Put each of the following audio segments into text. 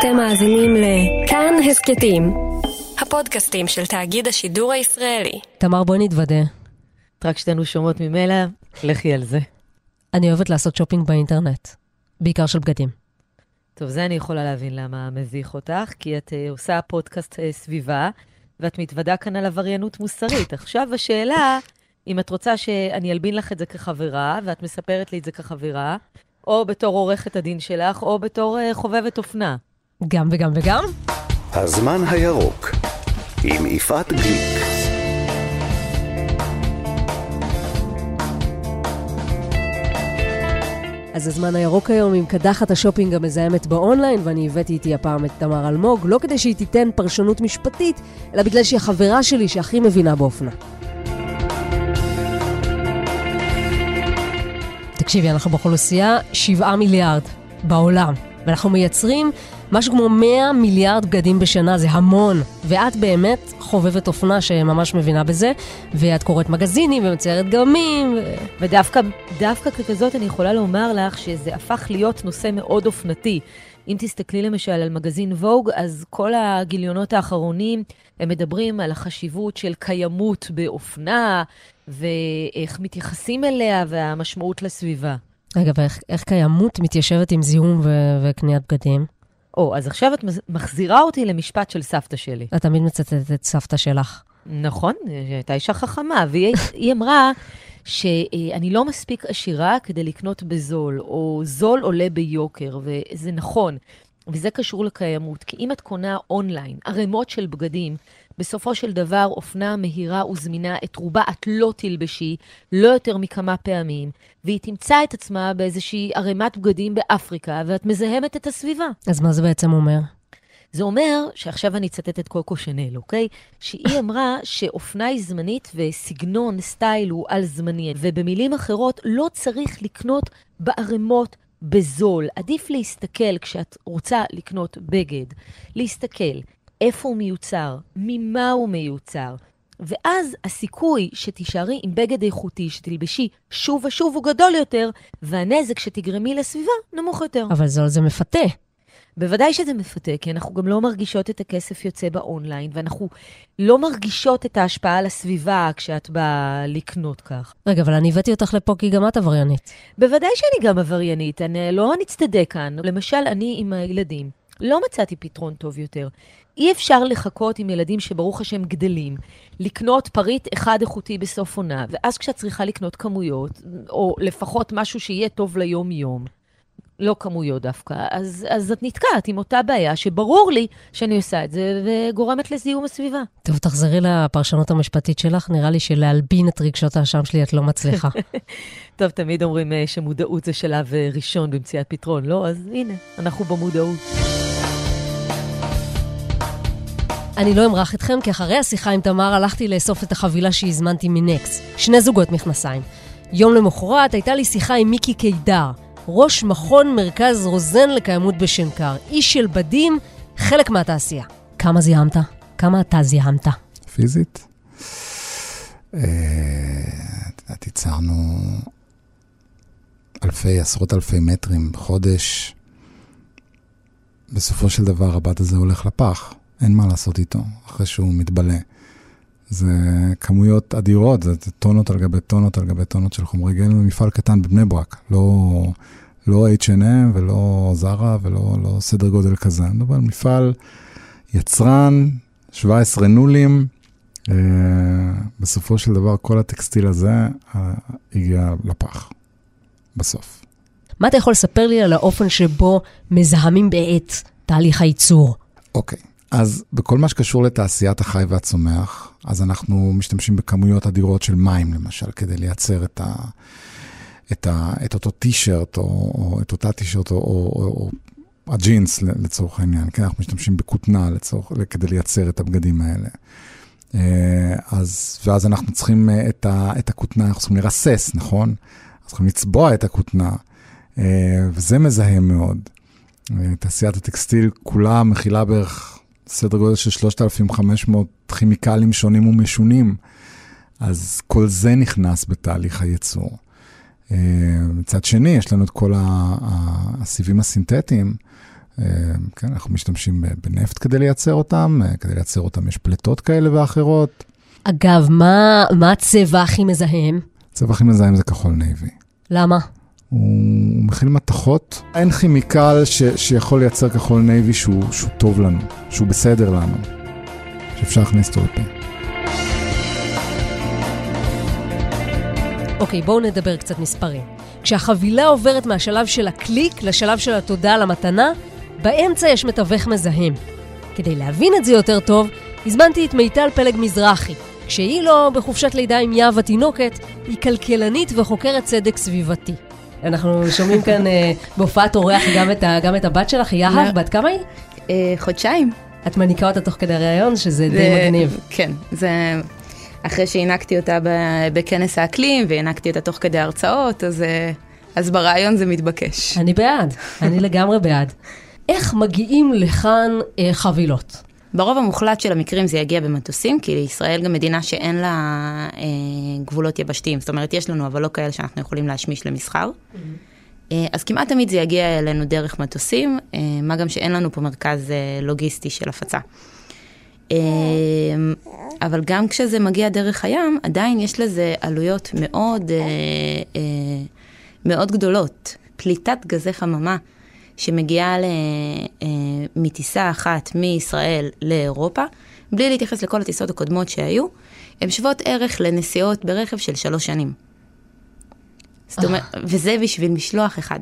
אתם מאזינים לכאן הסכתים, הפודקאסטים של תאגיד השידור הישראלי. תמר, בואי נתוודה. רק שתינו שומעות ממילא, לכי על זה. אני אוהבת לעשות שופינג באינטרנט, בעיקר של בגדים. טוב, זה אני יכולה להבין למה מביך אותך, כי את uh, עושה פודקאסט uh, סביבה, ואת מתוודה כאן על עבריינות מוסרית. עכשיו השאלה, אם את רוצה שאני אלבין לך את זה כחברה, ואת מספרת לי את זה כחברה, או בתור עורכת הדין שלך, או בתור uh, חובבת אופנה. גם וגם וגם? הזמן הירוק עם יפעת גליק. אז הזמן הירוק היום עם קדחת השופינג המזהמת באונליין, ואני הבאתי איתי הפעם את תמר אלמוג, לא כדי שהיא תיתן פרשנות משפטית, אלא בגלל שהיא החברה שלי שהכי מבינה באופנה. תקשיבי, אנחנו באוכלוסייה 7 מיליארד בעולם, ואנחנו מייצרים משהו כמו 100 מיליארד בגדים בשנה, זה המון. ואת באמת חובבת אופנה שממש מבינה בזה, ואת קוראת מגזינים ומציירת גרמים. ו... ודווקא דווקא ככזאת אני יכולה לומר לך שזה הפך להיות נושא מאוד אופנתי. אם תסתכלי למשל על מגזין ווג, אז כל הגיליונות האחרונים, הם מדברים על החשיבות של קיימות באופנה, ואיך מתייחסים אליה, והמשמעות לסביבה. רגע, ואיך קיימות מתיישבת עם זיהום ו- וקניית בגדים? או, אז עכשיו את מחזירה אותי למשפט של סבתא שלי. את תמיד מצטטת את סבתא שלך. נכון, הייתה אישה חכמה, והיא אמרה שאני לא מספיק עשירה כדי לקנות בזול, או זול עולה ביוקר, וזה נכון. וזה קשור לקיימות, כי אם את קונה אונליין ערימות של בגדים, בסופו של דבר אופנה מהירה וזמינה, את רובה את לא תלבשי, לא יותר מכמה פעמים, והיא תמצא את עצמה באיזושהי ערימת בגדים באפריקה, ואת מזהמת את הסביבה. אז מה זה בעצם אומר? זה אומר, שעכשיו אני אצטט את קוקו שנל, אוקיי? שהיא אמרה שאופנה היא זמנית וסגנון, סטייל הוא על זמני. ובמילים אחרות, לא צריך לקנות בערימות בזול. עדיף להסתכל כשאת רוצה לקנות בגד, להסתכל איפה הוא מיוצר, ממה הוא מיוצר. ואז הסיכוי שתישארי עם בגד איכותי, שתלבשי שוב ושוב, הוא גדול יותר, והנזק שתגרמי לסביבה נמוך יותר. אבל זול זה מפתה. בוודאי שזה מפתה, כי אנחנו גם לא מרגישות את הכסף יוצא באונליין, ואנחנו לא מרגישות את ההשפעה על הסביבה כשאת באה לקנות כך. רגע, אבל אני הבאתי אותך לפה כי גם את עבריינית. בוודאי שאני גם עבריינית, אני לא נצטדק כאן. למשל, אני עם הילדים, לא מצאתי פתרון טוב יותר. אי אפשר לחכות עם ילדים שברוך השם גדלים, לקנות פריט אחד איכותי בסוף עונה, ואז כשאת צריכה לקנות כמויות, או לפחות משהו שיהיה טוב ליום-יום, לא כמויות דווקא, אז, אז את נתקעת עם אותה בעיה שברור לי שאני עושה את זה וגורמת לזיהום הסביבה. טוב, תחזרי לפרשנות המשפטית שלך, נראה לי שלהלבין את רגשות האשם שלי את לא מצליחה. טוב, תמיד אומרים אה, שמודעות זה שלב אה, ראשון במציאת פתרון, לא? אז הנה, אנחנו במודעות. אני לא אמרח אתכם, כי אחרי השיחה עם תמר הלכתי לאסוף את החבילה שהזמנתי מנקס. שני זוגות מכנסיים. יום למחרת הייתה לי שיחה עם מיקי קידר, ראש מכון מרכז רוזן לקיימות בשנקר. איש של בדים, חלק מהתעשייה. כמה זיהמת? כמה אתה זיהמת? פיזית? אה, את יודעת, ייצרנו אלפי, עשרות אלפי מטרים בחודש. בסופו של דבר הבת הזה הולך לפח. אין מה לעשות איתו, אחרי שהוא מתבלה. זה כמויות אדירות, זה, טונות על גבי טונות על גבי טונות של חומרי גלם, מפעל קטן בבני ברק, לא, לא H&M ולא זרה ולא לא סדר גודל כזה. אני מדבר על מפעל יצרן, 17 נולים, אה, בסופו של דבר כל הטקסטיל הזה אה, הגיע לפח, בסוף. מה אתה יכול לספר לי על האופן שבו מזהמים בעת תהליך הייצור? אוקיי. Okay. אז בכל מה שקשור לתעשיית החי והצומח, אז אנחנו משתמשים בכמויות אדירות של מים, למשל, כדי לייצר את, ה, את, ה, את אותו טישרט, או, או את אותה טישרט, או, או, או הג'ינס לצורך העניין, כן, אנחנו משתמשים בכותנה לצורך, כדי לייצר את הבגדים האלה. אה, אז, ואז אנחנו צריכים אה, את, ה, את הכותנה, אנחנו צריכים לרסס, נכון? אנחנו צריכים לצבוע את הכותנה, אה, וזה מזהם מאוד. תעשיית הטקסטיל כולה מכילה בערך סדר גודל של 3,500 כימיקלים שונים ומשונים. אז כל זה נכנס בתהליך הייצור. אה, מצד שני, יש לנו את כל הסיבים הסינתטיים, אה, כן, אנחנו משתמשים בנפט כדי לייצר אותם, אה, כדי לייצר אותם יש פליטות כאלה ואחרות. אגב, מה, מה הצבע הכי מזהם? הצבע הכי מזהם זה כחול navy. למה? הוא מכיל מתכות. אין כימיקל ש, שיכול לייצר כחול navy שהוא, שהוא טוב לנו, שהוא בסדר לנו, שאפשר להכניס אותו לפה. אוקיי, בואו נדבר קצת מספרים. כשהחבילה עוברת מהשלב של הקליק לשלב של התודה על המתנה, באמצע יש מתווך מזהם. כדי להבין את זה יותר טוב, הזמנתי את מיטל פלג מזרחי. כשהיא לא בחופשת לידה עם יהב התינוקת, היא כלכלנית וחוקרת צדק סביבתי. אנחנו שומעים כאן אה, בהופעת אורח גם את, ה, גם את הבת שלך, יהב, בת כמה היא? אה, חודשיים. את מניקה אותה תוך כדי הריאיון, שזה די מגניב. כן, זה אחרי שהענקתי אותה בכנס האקלים, והענקתי אותה תוך כדי הרצאות, אז, אה, אז ברעיון זה מתבקש. אני בעד, אני לגמרי בעד. איך מגיעים לכאן אה, חבילות? ברוב המוחלט של המקרים זה יגיע במטוסים, כי לישראל גם מדינה שאין לה אה, גבולות יבשתיים. זאת אומרת, יש לנו, אבל לא כאלה שאנחנו יכולים להשמיש למסחר. Mm-hmm. אה, אז כמעט תמיד זה יגיע אלינו דרך מטוסים, אה, מה גם שאין לנו פה מרכז אה, לוגיסטי של הפצה. אה, אבל גם כשזה מגיע דרך הים, עדיין יש לזה עלויות מאוד, אה, אה, מאוד גדולות. פליטת גזי חממה שמגיעה אה, מטיסה אחת מישראל לאירופה, בלי להתייחס לכל הטיסות הקודמות שהיו, הן שוות ערך לנסיעות ברכב של שלוש שנים. זאת אומרת, וזה בשביל משלוח אחד.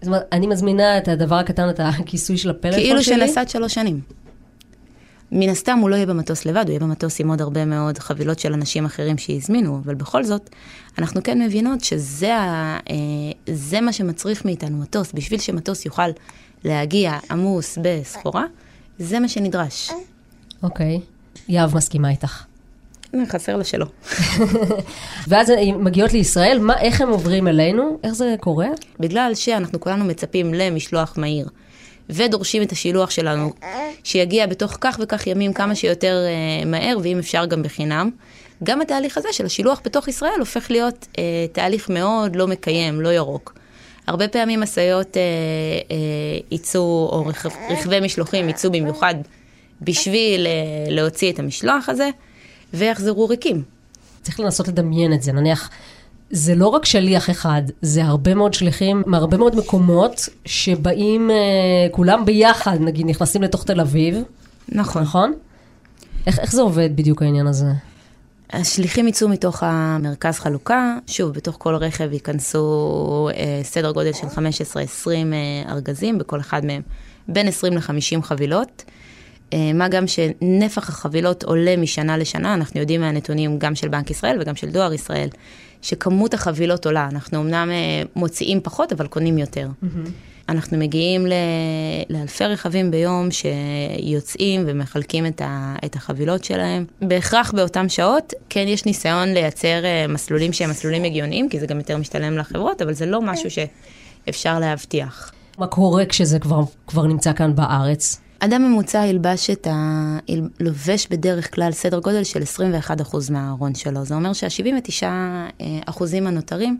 זאת אומרת, אני מזמינה את הדבר הקטן, את הכיסוי של הפלאפון כאילו שלי. כאילו שנסעת שלוש שנים. מן הסתם הוא לא יהיה במטוס לבד, הוא יהיה במטוס עם עוד הרבה מאוד חבילות של אנשים אחרים שהזמינו, אבל בכל זאת, אנחנו כן מבינות שזה ה, אה, מה שמצריך מאיתנו מטוס, בשביל שמטוס יוכל להגיע עמוס בסחורה, זה מה שנדרש. אוקיי, okay. יהב מסכימה איתך. חסר לה שלא. ואז הן מגיעות לישראל, מה, איך הם עוברים אלינו? איך זה קורה? בגלל שאנחנו כולנו מצפים למשלוח מהיר. ודורשים את השילוח שלנו, שיגיע בתוך כך וכך ימים כמה שיותר uh, מהר, ואם אפשר גם בחינם. גם התהליך הזה של השילוח בתוך ישראל הופך להיות uh, תהליך מאוד לא מקיים, לא ירוק. הרבה פעמים משאיות יצאו, או רכב, רכבי משלוחים יצאו במיוחד בשביל uh, להוציא את המשלוח הזה, ויחזרו ריקים. צריך לנסות לדמיין את זה, נניח זה לא רק שליח אחד, זה הרבה מאוד שליחים מהרבה מאוד מקומות שבאים אה, כולם ביחד, נגיד, נכנסים לתוך תל אביב. נכון. נכון? איך, איך זה עובד בדיוק העניין הזה? השליחים יצאו מתוך המרכז חלוקה, שוב, בתוך כל רכב ייכנסו אה, סדר גודל של 15-20 אה, ארגזים, בכל אחד מהם בין 20 ל-50 חבילות. אה, מה גם שנפח החבילות עולה משנה לשנה, אנחנו יודעים מהנתונים גם של בנק ישראל וגם של דואר ישראל, שכמות החבילות עולה. אנחנו אמנם אה, מוציאים פחות, אבל קונים יותר. Mm-hmm. אנחנו מגיעים ל... לאלפי רכבים ביום שיוצאים ומחלקים את, ה... את החבילות שלהם. בהכרח באותן שעות, כן יש ניסיון לייצר אה, מסלולים שהם מסלולים הגיוניים, כי זה גם יותר משתלם לחברות, אבל זה לא משהו שאפשר להבטיח. מה קורה כשזה כבר, כבר נמצא כאן בארץ? אדם ממוצע ילבש את ה... לובש בדרך כלל סדר גודל של 21% מהארון שלו. זה אומר שה-79% הנותרים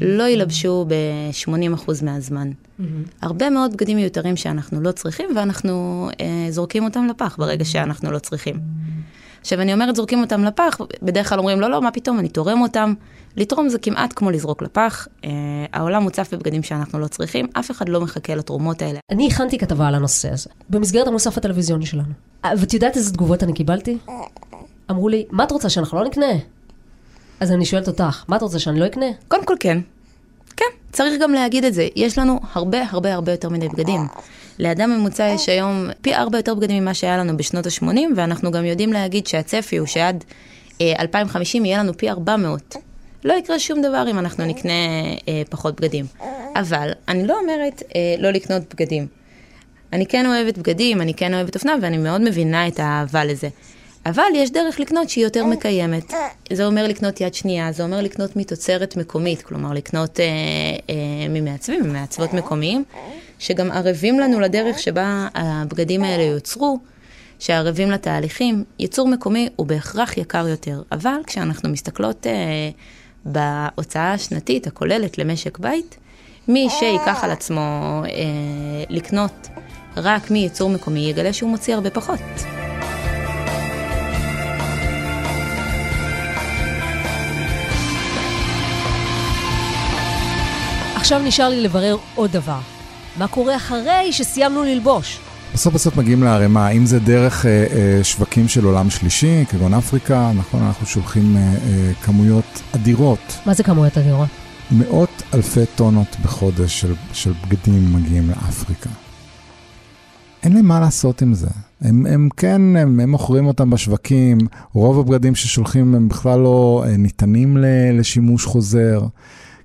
לא ילבשו ב-80% מהזמן. Mm-hmm. הרבה מאוד בגדים מיותרים שאנחנו לא צריכים, ואנחנו אה, זורקים אותם לפח ברגע שאנחנו לא צריכים. עכשיו, אני אומרת זורקים אותם לפח, בדרך כלל אומרים, לא, לא, מה פתאום, אני תורם אותם. לתרום זה כמעט כמו לזרוק לפח. Uh, העולם מוצף בבגדים שאנחנו לא צריכים, אף אחד לא מחכה לתרומות האלה. אני הכנתי כתבה על הנושא הזה, במסגרת המוסף הטלוויזיוני שלנו. אה, ואת יודעת איזה תגובות אני קיבלתי? אמרו לי, מה את רוצה, שאנחנו לא נקנה? אז אני שואלת אותך, מה את רוצה, שאני לא אקנה? קודם כל כן. צריך גם להגיד את זה. יש לנו הרבה הרבה הרבה יותר מדי בגדים. לאדם ממוצע יש היום פי ארבע יותר בגדים ממה שהיה לנו בשנות ה-80, ואנחנו גם יודעים להגיד שהצפי הוא שעד אה, 2050 יהיה לנו פי 400. לא יקרה שום דבר אם אנחנו נקנה אה, פחות בגדים. אבל אני לא אומרת אה, לא לקנות בגדים. אני כן אוהבת בגדים, אני כן אוהבת אופנה, ואני מאוד מבינה את האהבה לזה. אבל יש דרך לקנות שהיא יותר מקיימת. זה אומר לקנות יד שנייה, זה אומר לקנות מתוצרת מקומית, כלומר לקנות אה, אה, ממעצבים, ממעצבות מקומיים, שגם ערבים לנו לדרך שבה הבגדים האלה יוצרו, שערבים לתהליכים. ייצור מקומי הוא בהכרח יקר יותר, אבל כשאנחנו מסתכלות אה, בהוצאה השנתית הכוללת למשק בית, מי שייקח על עצמו אה, לקנות רק מייצור מקומי, יגלה שהוא מוציא הרבה פחות. עכשיו נשאר לי לברר עוד דבר. מה קורה אחרי שסיימנו ללבוש? בסוף בסוף מגיעים לערימה, אם זה דרך אה, אה, שווקים של עולם שלישי, כגון אפריקה, נכון, אנחנו שולחים אה, אה, כמויות אדירות, מה זה כמויות אדירות? מאות אלפי טונות בחודש של, של בגדים מגיעים לאפריקה. אין להם מה לעשות עם זה. הם, הם כן, הם, הם מוכרים אותם בשווקים, רוב הבגדים ששולחים הם בכלל לא אה, ניתנים ל, לשימוש חוזר.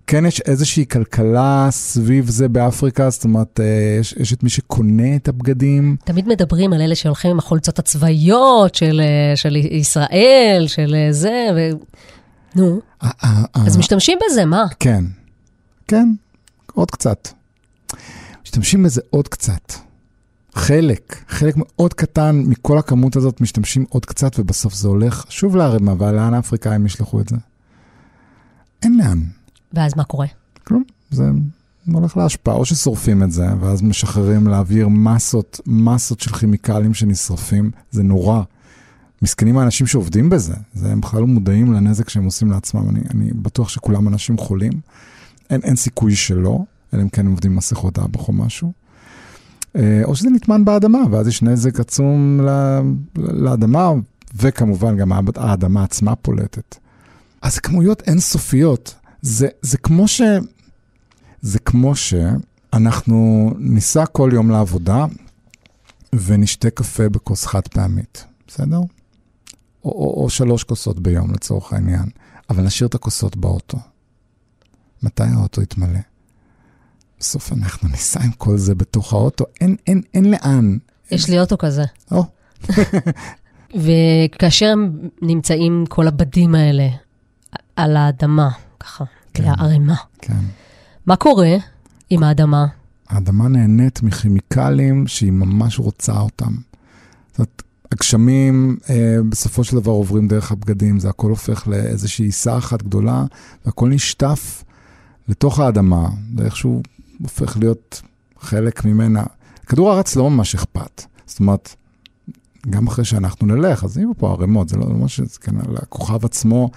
כן יש איזושהי כלכלה סביב זה באפריקה, זאת אומרת, אה, יש, יש את מי שקונה את הבגדים. תמיד מדברים על אלה שהולכים עם החולצות הצבאיות של, אה, של ישראל, של אה, זה, ו... נו, אז משתמשים בזה, מה? כן, כן, עוד קצת. משתמשים בזה עוד קצת. חלק, חלק מאוד קטן מכל הכמות הזאת משתמשים עוד קצת, ובסוף זה הולך שוב לערימה, ולאן האפריקאים ישלחו את זה? אין לאן. ואז מה קורה? כלום, זה הולך להשפעה, או ששורפים את זה, ואז משחררים לאוויר מסות, מסות של כימיקלים שנשרפים, זה נורא. מסכנים האנשים שעובדים בזה, זה, הם בכלל לא מודעים לנזק שהם עושים לעצמם, אני, אני בטוח שכולם אנשים חולים, אין, אין סיכוי שלא, אלא אם כן הם עובדים עם מסכות אב"ח או משהו. אה, או שזה נטמן באדמה, ואז יש נזק עצום ל- לאדמה, וכמובן גם האד- האדמה עצמה פולטת. אז כמויות אינסופיות. זה, זה כמו ש... זה כמו שאנחנו ניסע כל יום לעבודה ונשתה קפה בכוס חד פעמית, בסדר? או, או, או שלוש כוסות ביום לצורך העניין, אבל נשאיר את הכוסות באוטו. מתי האוטו יתמלא? בסוף אנחנו ניסע עם כל זה בתוך האוטו, אין, אין, אין לאן. יש לי אוטו כזה. או, וכאשר נמצאים כל הבדים האלה על האדמה, ככה, כן. כערימה, כן. מה קורה עם האדמה? האדמה נהנית מכימיקלים שהיא ממש רוצה אותם. זאת אומרת, הגשמים אה, בסופו של דבר עוברים דרך הבגדים, זה הכל הופך לאיזושהי עיסה אחת גדולה, והכל נשטף לתוך האדמה, ואיכשהו הופך להיות חלק ממנה. כדור הארץ לא ממש אכפת. זאת אומרת, גם אחרי שאנחנו נלך, אז יהיו פה ערימות, זה לא ממש, זה כן, על הכוכב עצמו.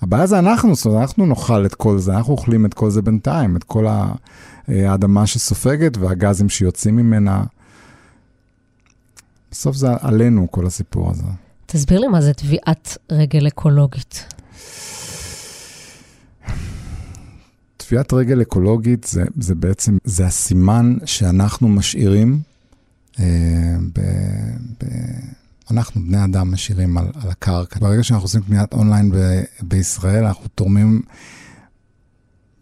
הבעיה זה אנחנו, זאת אומרת, אנחנו נאכל את כל זה, אנחנו אוכלים את כל זה בינתיים, את כל אה, האדמה שסופגת והגזים שיוצאים ממנה. בסוף זה עלינו, כל הסיפור הזה. תסביר לי מה זה טביעת רגל אקולוגית. טביעת רגל אקולוגית זה, זה בעצם, זה הסימן שאנחנו משאירים, אנחנו בני אדם משאירים על, על הקרקע. ברגע שאנחנו עושים קניית אונליין ב, בישראל, אנחנו תורמים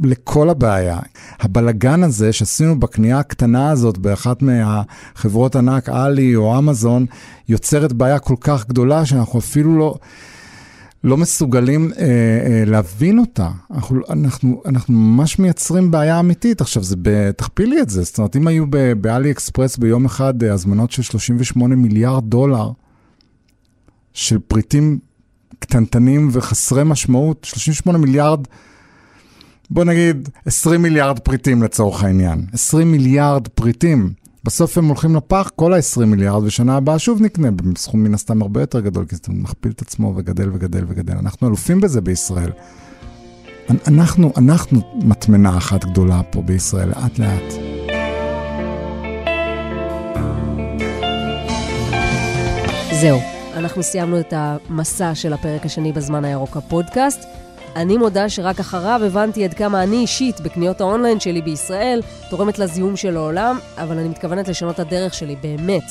לכל הבעיה. הבלגן הזה שעשינו בקנייה הקטנה הזאת באחת מהחברות ענק, עלי או אמזון, יוצרת בעיה כל כך גדולה שאנחנו אפילו לא... לא מסוגלים אה, אה, להבין אותה. אנחנו, אנחנו, אנחנו ממש מייצרים בעיה אמיתית. עכשיו, זה ב... תכפילי את זה. זאת אומרת, אם היו באלי אקספרס ביום אחד אה, הזמנות של 38 מיליארד דולר של פריטים קטנטנים וחסרי משמעות, 38 מיליארד, בוא נגיד 20 מיליארד פריטים לצורך העניין. 20 מיליארד פריטים. בסוף הם הולכים לפח, כל ה-20 מיליארד, ושנה הבאה שוב נקנה בסכום מן הסתם הרבה יותר גדול, כי זה מכפיל את עצמו וגדל וגדל וגדל. אנחנו אלופים בזה בישראל. אנ- אנחנו, אנחנו מטמנה אחת גדולה פה בישראל, לאט לאט. זהו, אנחנו סיימנו את המסע של הפרק השני בזמן הירוק הפודקאסט. אני מודה שרק אחריו הבנתי עד כמה אני אישית, בקניות האונליין שלי בישראל, תורמת לזיהום של העולם, אבל אני מתכוונת לשנות את הדרך שלי, באמת.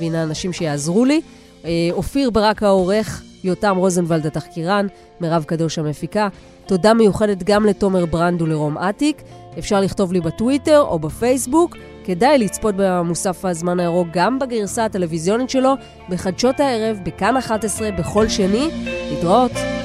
והנה אנשים שיעזרו לי. אה, אופיר ברק העורך, יותם רוזנבלד התחקירן, מירב קדוש המפיקה. תודה מיוחדת גם לתומר ברנד ולרום אטיק. אפשר לכתוב לי בטוויטר או בפייסבוק. כדאי לצפות במוסף הזמן הירוק גם בגרסה הטלוויזיונית שלו, בחדשות הערב, בכאן 11, בכל שני. להתראות.